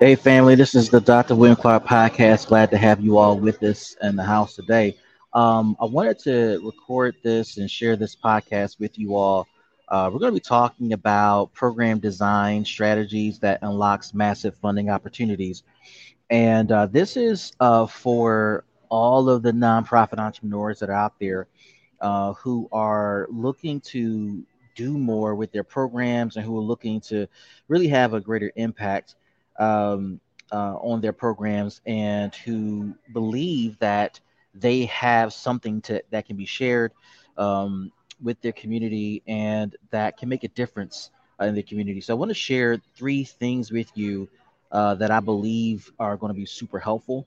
Hey, family, this is the Dr. William Clark podcast. Glad to have you all with us in the house today. Um, I wanted to record this and share this podcast with you all. Uh, we're going to be talking about program design strategies that unlocks massive funding opportunities. And uh, this is uh, for all of the nonprofit entrepreneurs that are out there uh, who are looking to do more with their programs and who are looking to really have a greater impact um, uh, on their programs and who believe that they have something to that can be shared um, with their community and that can make a difference uh, in the community. So I want to share three things with you uh, that I believe are going to be super helpful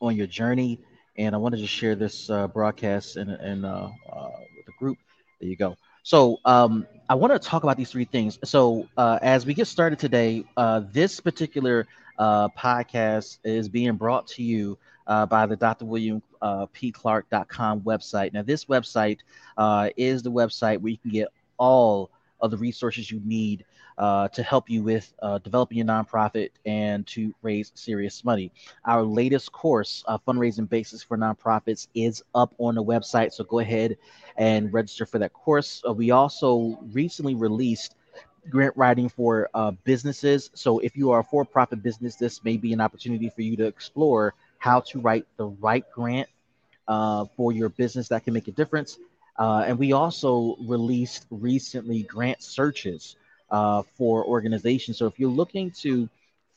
on your journey. And I wanted to share this uh, broadcast in, in uh, uh, with the group. There you go. So um, I want to talk about these three things. So uh, as we get started today, uh, this particular uh, podcast is being brought to you uh, by the Dr. William uh. Clark.com website. Now, this website uh, is the website where you can get all of the resources you need uh, to help you with uh, developing your nonprofit and to raise serious money. Our latest course, uh, Fundraising Basics for Nonprofits, is up on the website. So go ahead and register for that course. Uh, we also recently released grant writing for uh, businesses. So if you are a for profit business, this may be an opportunity for you to explore how to write the right grant for your business that can make a difference. And we also released recently grant searches uh, for organizations. So if you're looking to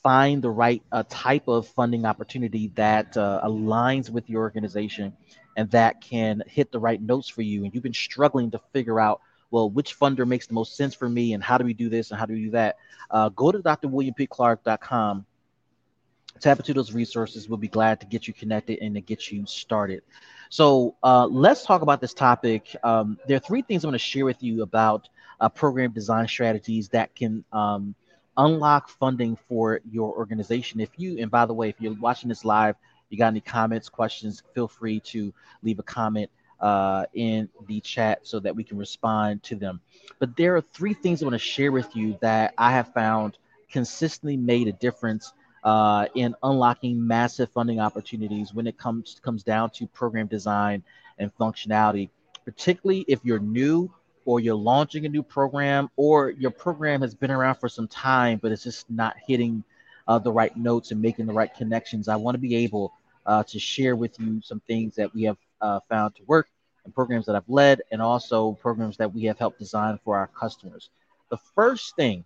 find the right uh, type of funding opportunity that uh, aligns with your organization and that can hit the right notes for you, and you've been struggling to figure out, well, which funder makes the most sense for me, and how do we do this and how do we do that, uh, go to drwilliampclark.com tap into those resources. We'll be glad to get you connected and to get you started. So uh, let's talk about this topic. Um, there are three things I'm going to share with you about uh, program design strategies that can um, unlock funding for your organization. If you, and by the way, if you're watching this live, you got any comments, questions, feel free to leave a comment uh, in the chat so that we can respond to them. But there are three things I want to share with you that I have found consistently made a difference uh, in unlocking massive funding opportunities when it comes comes down to program design and functionality, particularly if you're new or you're launching a new program or your program has been around for some time but it's just not hitting uh, the right notes and making the right connections. I want to be able uh, to share with you some things that we have uh, found to work and programs that I've led and also programs that we have helped design for our customers. The first thing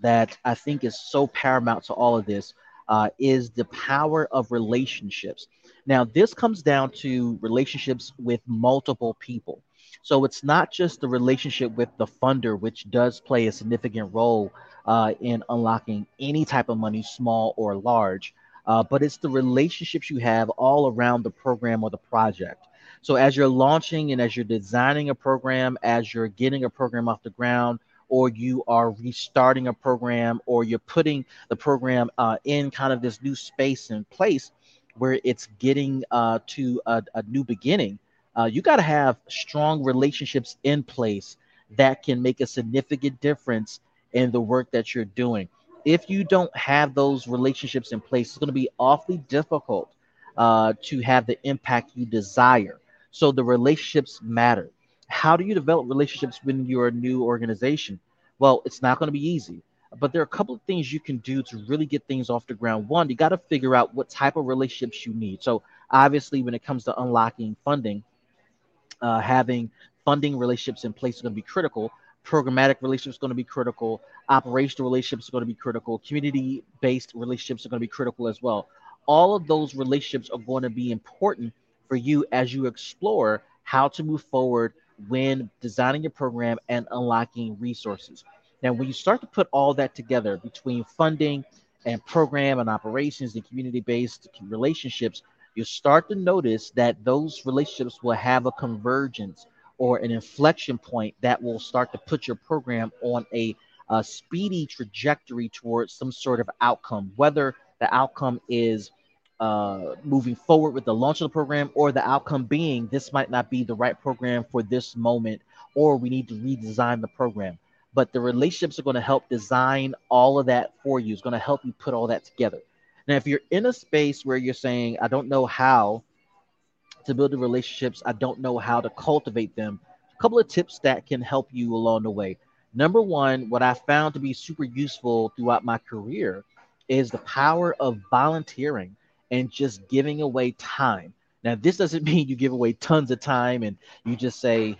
that I think is so paramount to all of this uh, is the power of relationships. Now, this comes down to relationships with multiple people. So it's not just the relationship with the funder, which does play a significant role uh, in unlocking any type of money, small or large, uh, but it's the relationships you have all around the program or the project. So as you're launching and as you're designing a program, as you're getting a program off the ground, or you are restarting a program or you're putting the program uh, in kind of this new space and place where it's getting uh, to a, a, new beginning, uh, you got to have strong relationships in place that can make a significant difference in the work that you're doing. If you don't have those relationships in place, it's going to be awfully difficult uh, to have the impact you desire. So the relationships matter how do you develop relationships when you're a new organization? Well, it's not going to be easy, but there are a couple of things you can do to really get things off the ground. One, you got to figure out what type of relationships you need. So, obviously, when it comes to unlocking funding, uh, having funding relationships in place is going to be critical. Programmatic relationships are going to be critical. Operational relationships are going to be critical. Community based relationships are going to be critical as well. All of those relationships are going to be important for you as you explore how to move forward when designing your program and unlocking resources. Now, when you start to put all that together between funding and program and operations and community based relationships, you start to notice that those relationships will have a convergence or an inflection point that will start to put your program on a, a speedy trajectory towards some sort of outcome, whether the outcome is uh, moving forward with the launch of the program, or the outcome being this might not be the right program for this moment, or we need to redesign the program. but the relationships are going to help design all of that for you. It's going to help you put all that together. Now, if you're in a space where you're saying, I don't know how to build the relationships, I don't know how to cultivate them, a couple of tips that can help you along the way. Number one, what I found to be super useful throughout my career is the power of volunteering and just giving away time. Now, this doesn't mean you give away tons of time and you just say,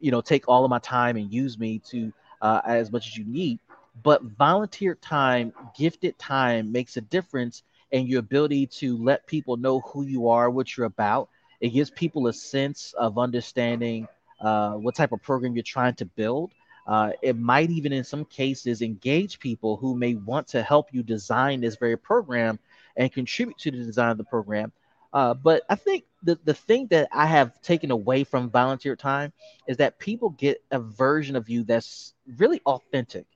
you know, take all of my time and use me to uh, as much as you need. But volunteer time, gifted time makes a difference in your ability to let people know who you are, what you're about. It gives people a sense of understanding uh, what type of program you're trying to build. Uh, it might even, in some cases, engage people who may want to help you design this very program and contribute to the design of the program. Uh, but I think the, the thing that I have taken away from volunteer time is that people get a version of you that's really authentic.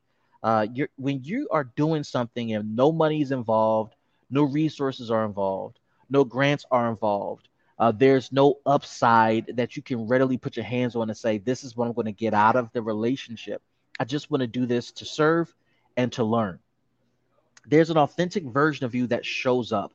Uh, you're, when you are doing something and no money is involved, no resources are involved, no grants are involved, uh, there's no upside that you can readily put your hands on and say, This is what I'm going to get out of the relationship. I just want to do this to serve and to learn. There's an authentic version of you that shows up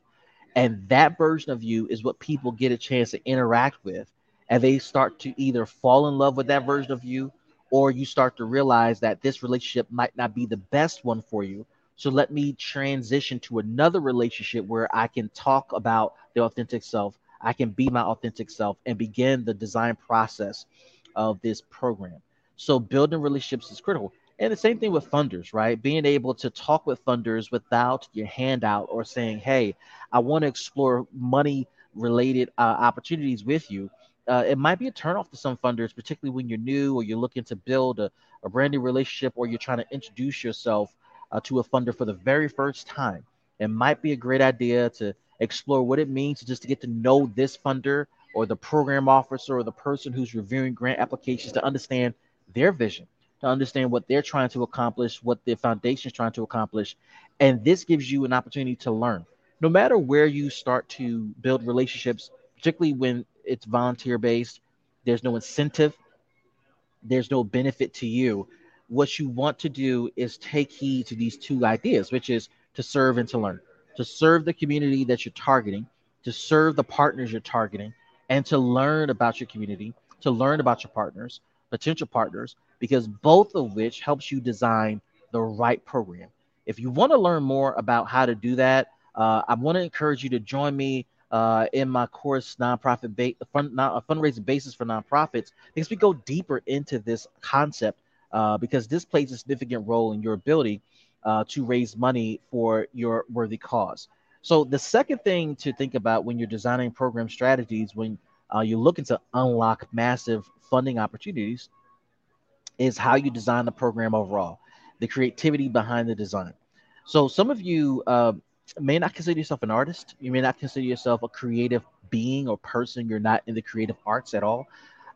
and that version of you is what people get a chance to interact with. And they start to either fall in love with that version of you, or you start to realize that this relationship might not be the best one for you. So let me transition to another relationship where I can talk about the authentic self. I can be my authentic self and begin the design process of this program. So building relationships is critical. And the same thing with funders, right? Being able to talk with funders without your handout or saying, hey, I want to explore money related uh, opportunities with you. Uh, it might be a turnoff to some funders, particularly when you're new or you're looking to build a, a brand new relationship or you're trying to introduce yourself uh, to a funder for the very first time. It might be a great idea to explore what it means to just to get to know this funder or the program officer or the person who's reviewing grant applications to understand their vision to understand what they're trying to accomplish, what the foundation is trying to accomplish. And this gives you an opportunity to learn. No matter where you start to build relationships, particularly when it's volunteer based, there's no incentive, there's no benefit to you. What you want to do is take heed to these two ideas, which is to serve and to learn, to serve the community that you're targeting, to serve the partners you're targeting, and to learn about your community, to learn about your partners, potential partners, because both of which helps you design the right program. If you want to learn more about how to do that, uh, I want to encourage you to join me uh, in my course, nonprofit ba- fund, non- fundraising basics for nonprofits, because we go deeper into this concept. Uh, because this plays a significant role in your ability uh, to raise money for your worthy cause. So the second thing to think about when you're designing program strategies, when uh, you're looking to unlock massive funding opportunities, is how you design the program overall, the creativity behind the design. So some of you uh, may not consider yourself an artist. You may not consider yourself a creative being or person. You're not in the creative arts at all.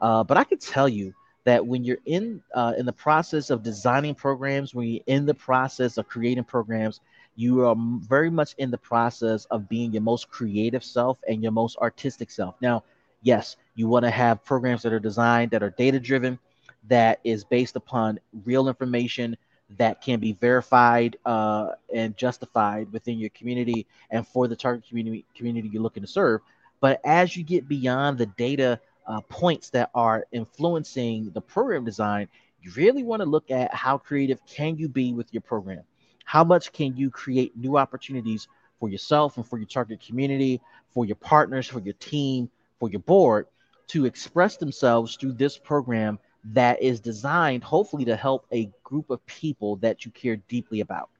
Uh, but I can tell you that when you're in uh, in the process of designing programs, when you're in the process of creating programs, you are very much in the process of being your most creative self and your most artistic self. Now, yes, you want to have programs that are designed that are data driven, that is based upon real information that can be verified uh, and justified within your community and for the target community community you're looking to serve. But as you get beyond the data uh, points that are influencing the program design, you really want to look at how creative can you be with your program. How much can you create new opportunities for yourself and for your target community, for your partners, for your team, for your board to express themselves through this program that is designed hopefully to help a group of people that you care deeply about.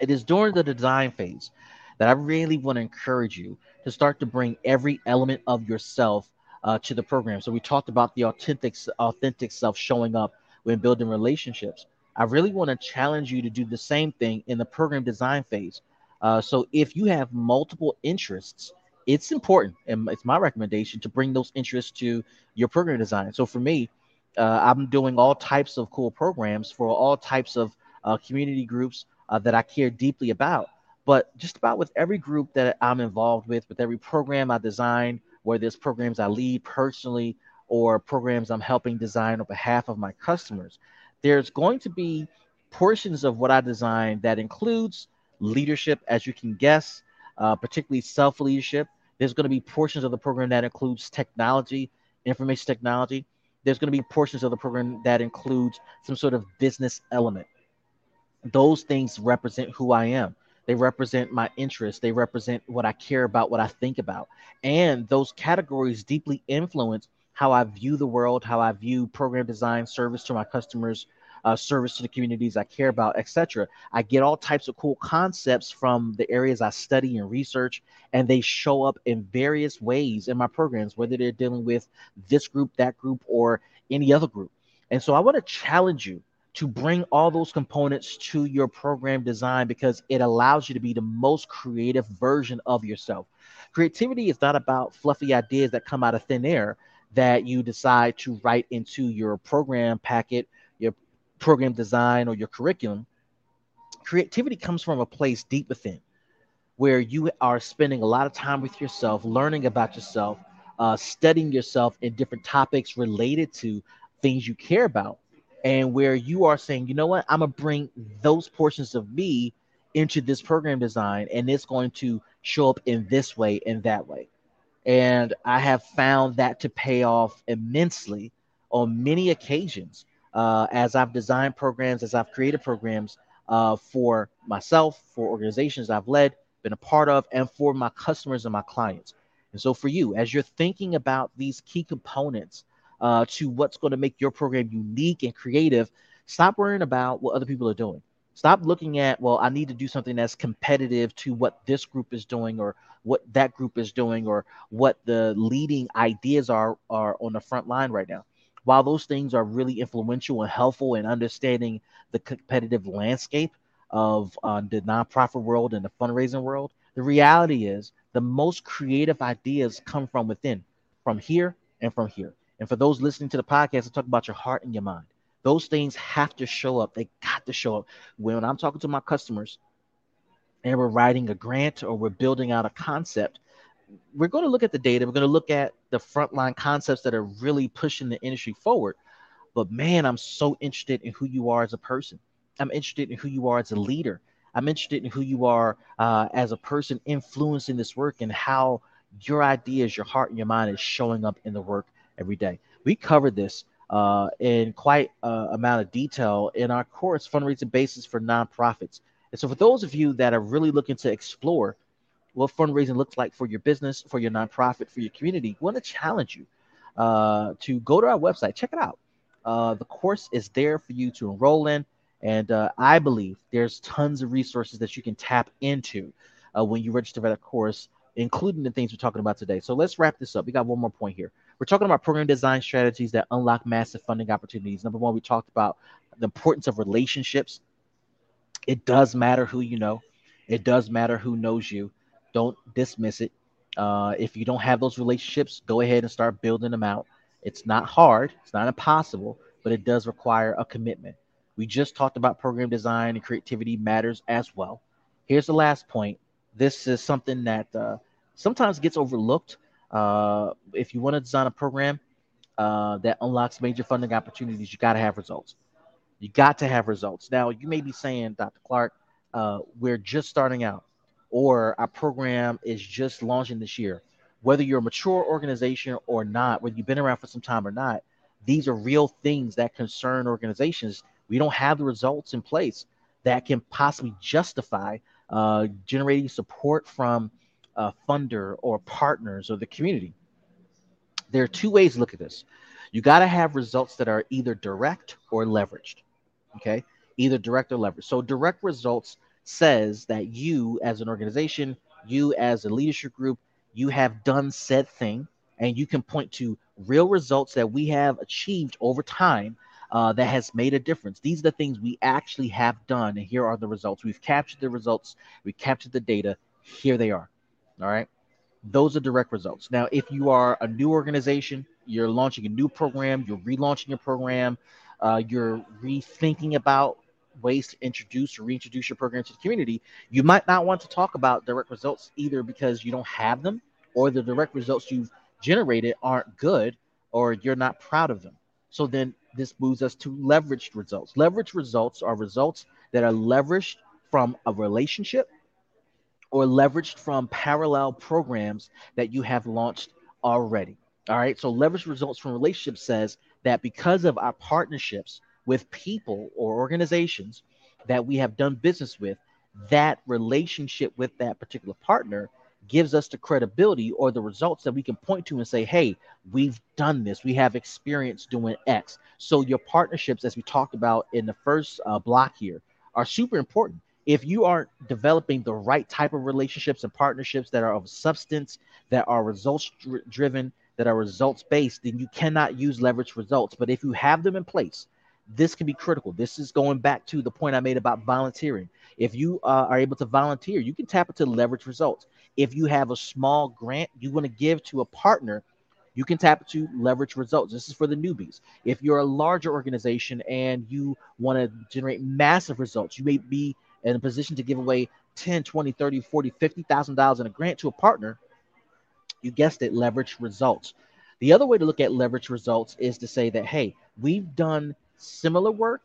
It is during the design phase that I really want to encourage you to start to bring every element of yourself uh, to the program. So we talked about the authentic authentic self showing up when building relationships. I really want to challenge you to do the same thing in the program design phase. Uh, so if you have multiple interests, it's important and it's my recommendation to bring those interests to your program design. So for me, uh, I'm doing all types of cool programs for all types of uh, community groups uh, that I care deeply about. But just about with every group that I'm involved with, with every program I design, whether it's programs I lead personally or programs I'm helping design on behalf of my customers, there's going to be portions of what I design that includes leadership, as you can guess, uh, particularly self leadership. There's going to be portions of the program that includes technology, information technology. There's going to be portions of the program that includes some sort of business element. Those things represent who I am. They represent my interests. They represent what I care about, what I think about. And those categories deeply influence how I view the world, how I view program design, service to my customers, uh, service to the communities I care about, etc. I get all types of cool concepts from the areas I study and research, and they show up in various ways in my programs, whether they're dealing with this group, that group, or any other group. And so I want to challenge you to bring all those components to your program design because it allows you to be the most creative version of yourself. Creativity is not about fluffy ideas that come out of thin air that you decide to write into your program packet, program design, or your curriculum. Creativity comes from a place deep within where you are spending a lot of time with yourself, learning about yourself, uh, studying yourself in different topics related to things you care about and where you are saying, you know what, I'm gonna bring those portions of me into this program design, and it's going to show up in this way and that way. And I have found that to pay off immensely on many occasions uh, as I've designed programs, as I've created programs uh, for myself, for organizations I've led, been a part of, and for my customers and my clients. And so, for you, as you're thinking about these key components uh, to what's going to make your program unique and creative, stop worrying about what other people are doing. Stop looking at, well, I need to do something that's competitive to what this group is doing or what that group is doing or what the leading ideas are, are on the front line right now. While those things are really influential and helpful in understanding the competitive landscape of uh, the nonprofit world and the fundraising world, the reality is the most creative ideas come from within, from here and from here. And for those listening to the podcast, I talk about your heart and your mind. Those things have to show up. They got to show up. When I'm talking to my customers and we're writing a grant or we're building out a concept, we're going to look at the data. We're going to look at the frontline concepts that are really pushing the industry forward. But man, I'm so interested in who you are as a person. I'm interested in who you are as a leader. I'm interested in who you are uh, as a person influencing this work and how your ideas, your heart, and your mind is showing up in the work every day. We covered this uh, in quite uh, amount of detail in our course, Fundraising Basics for Nonprofits. And so, for those of you that are really looking to explore what fundraising looks like for your business, for your nonprofit, for your community, we want to challenge you uh, to go to our website, check it out. Uh, the course is there for you to enroll in. And uh, I believe there's tons of resources that you can tap into uh, when you register for that course, including the things we're talking about today. So let's wrap this up. We got one more point here. We're talking about program design strategies that unlock massive funding opportunities. Number one, we talked about the importance of relationships. It does matter who you know, it does matter who knows you. Don't dismiss it. Uh, if you don't have those relationships, go ahead and start building them out. It's not hard, it's not impossible, but it does require a commitment. We just talked about program design and creativity matters as well. Here's the last point. This is something that uh, sometimes gets overlooked. Uh, if you want to design a program uh, that unlocks major funding opportunities, you got to have results. You got to have results. Now, you may be saying, Dr. Clark, uh, we're just starting out, or our program is just launching this year. Whether you're a mature organization or not, whether you've been around for some time or not, these are real things that concern organizations we don't have the results in place that can possibly justify uh, generating support from a funder or partners or the community. There are two ways to look at this. You got to have results that are either direct or leveraged. Okay, either direct or leveraged. So direct results says that you as an organization, you as a leadership group, you have done said thing, and you can point to real results that we have achieved over time uh, that has made a difference. These are the things we actually have done, and here are the results. We've captured the results, we captured the data. Here they are. All right. Those are direct results. Now, if you are a new organization, you're launching a new program, you're relaunching your program, uh, you're rethinking about ways to introduce or reintroduce your program to the community, you might not want to talk about direct results either because you don't have them or the direct results you've generated aren't good or you're not proud of them. So then this moves us to leveraged results. Leveraged results are results that are leveraged from a relationship or leveraged from parallel programs that you have launched already. All right. So leveraged results from relationships says that because of our partnerships with people or organizations that we have done business with, that relationship with that particular partner gives us the credibility or the results that we can point to and say, hey, we've done this. We have experience doing X. So your partnerships, as we talked about in the first uh, block here, are super important. If you aren't developing the right type of relationships and partnerships that are of substance, that are results driven, that are results based, then you cannot use leverage results. But if you have them in place, this can be critical. This is going back to the point I made about volunteering. If you uh, are able to volunteer, you can tap into leverage results. If you have a small grant you want to give to a partner, you can tap into leverage results. This is for the newbies. If you're a larger organization and you want to generate massive results, you may be in a position to give away 10, 20, 30, 40, 50,000 dollars in a grant to a partner. You guessed it, leverage results. The other way to look at leverage results is to say that, hey, we've done similar work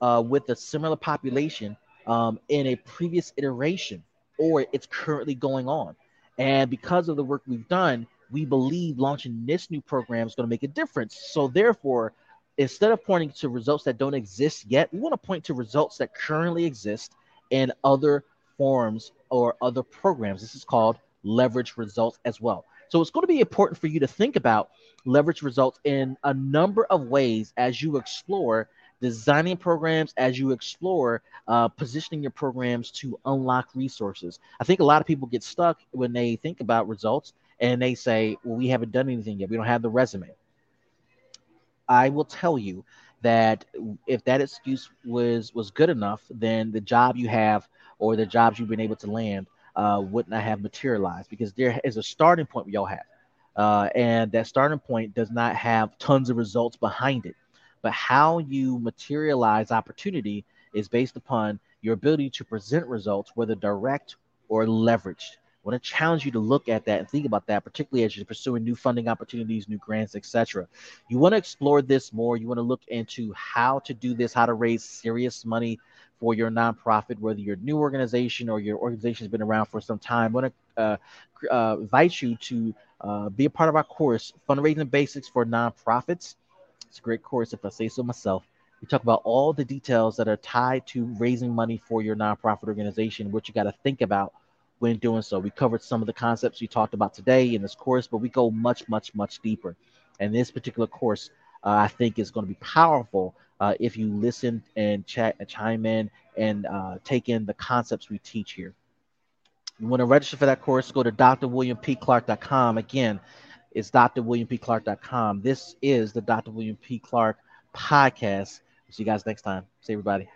uh, with a similar population um, in a previous iteration, or it's currently going on. And because of the work we've done, we believe launching this new program is going to make a difference. So, therefore, instead of pointing to results that don't exist yet, we want to point to results that currently exist in other forms or other programs. This is called leverage results as well. So, it's going to be important for you to think about leverage results in a number of ways as you explore designing programs as you explore uh, positioning your programs to unlock resources. I think a lot of people get stuck when they think about results and they say, well, we haven't done anything yet. We don't have the resume. I will tell you that if that excuse was was good enough, then the job you have or the jobs you've been able to land uh, would not have materialized because there is a starting point we all have. Uh, and that starting point does not have tons of results behind it. But how you materialize opportunity is based upon your ability to present results, whether direct or leveraged. I want to challenge you to look at that and think about that, particularly as you're pursuing new funding opportunities, new grants, etc. You want to explore this more. You want to look into how to do this, how to raise serious money for your nonprofit, whether you're a new organization or your organization has been around for some time. I want to uh, uh, invite you to uh, be a part of our course, Fundraising Basics for Nonprofits. It's a great course, if I say so myself. We talk about all the details that are tied to raising money for your nonprofit organization, what you got to think about when doing so. We covered some of the concepts we talked about today in this course, but we go much, much, much deeper. And this particular course, uh, I think, is going to be powerful uh, if you listen and chat, and chime in and uh, take in the concepts we teach here. You want to register for that course, go to drwilliampclark.com. Again, it's drwilliampclark.com. This is the Dr. William P. Clark podcast. See you guys next time. See everybody.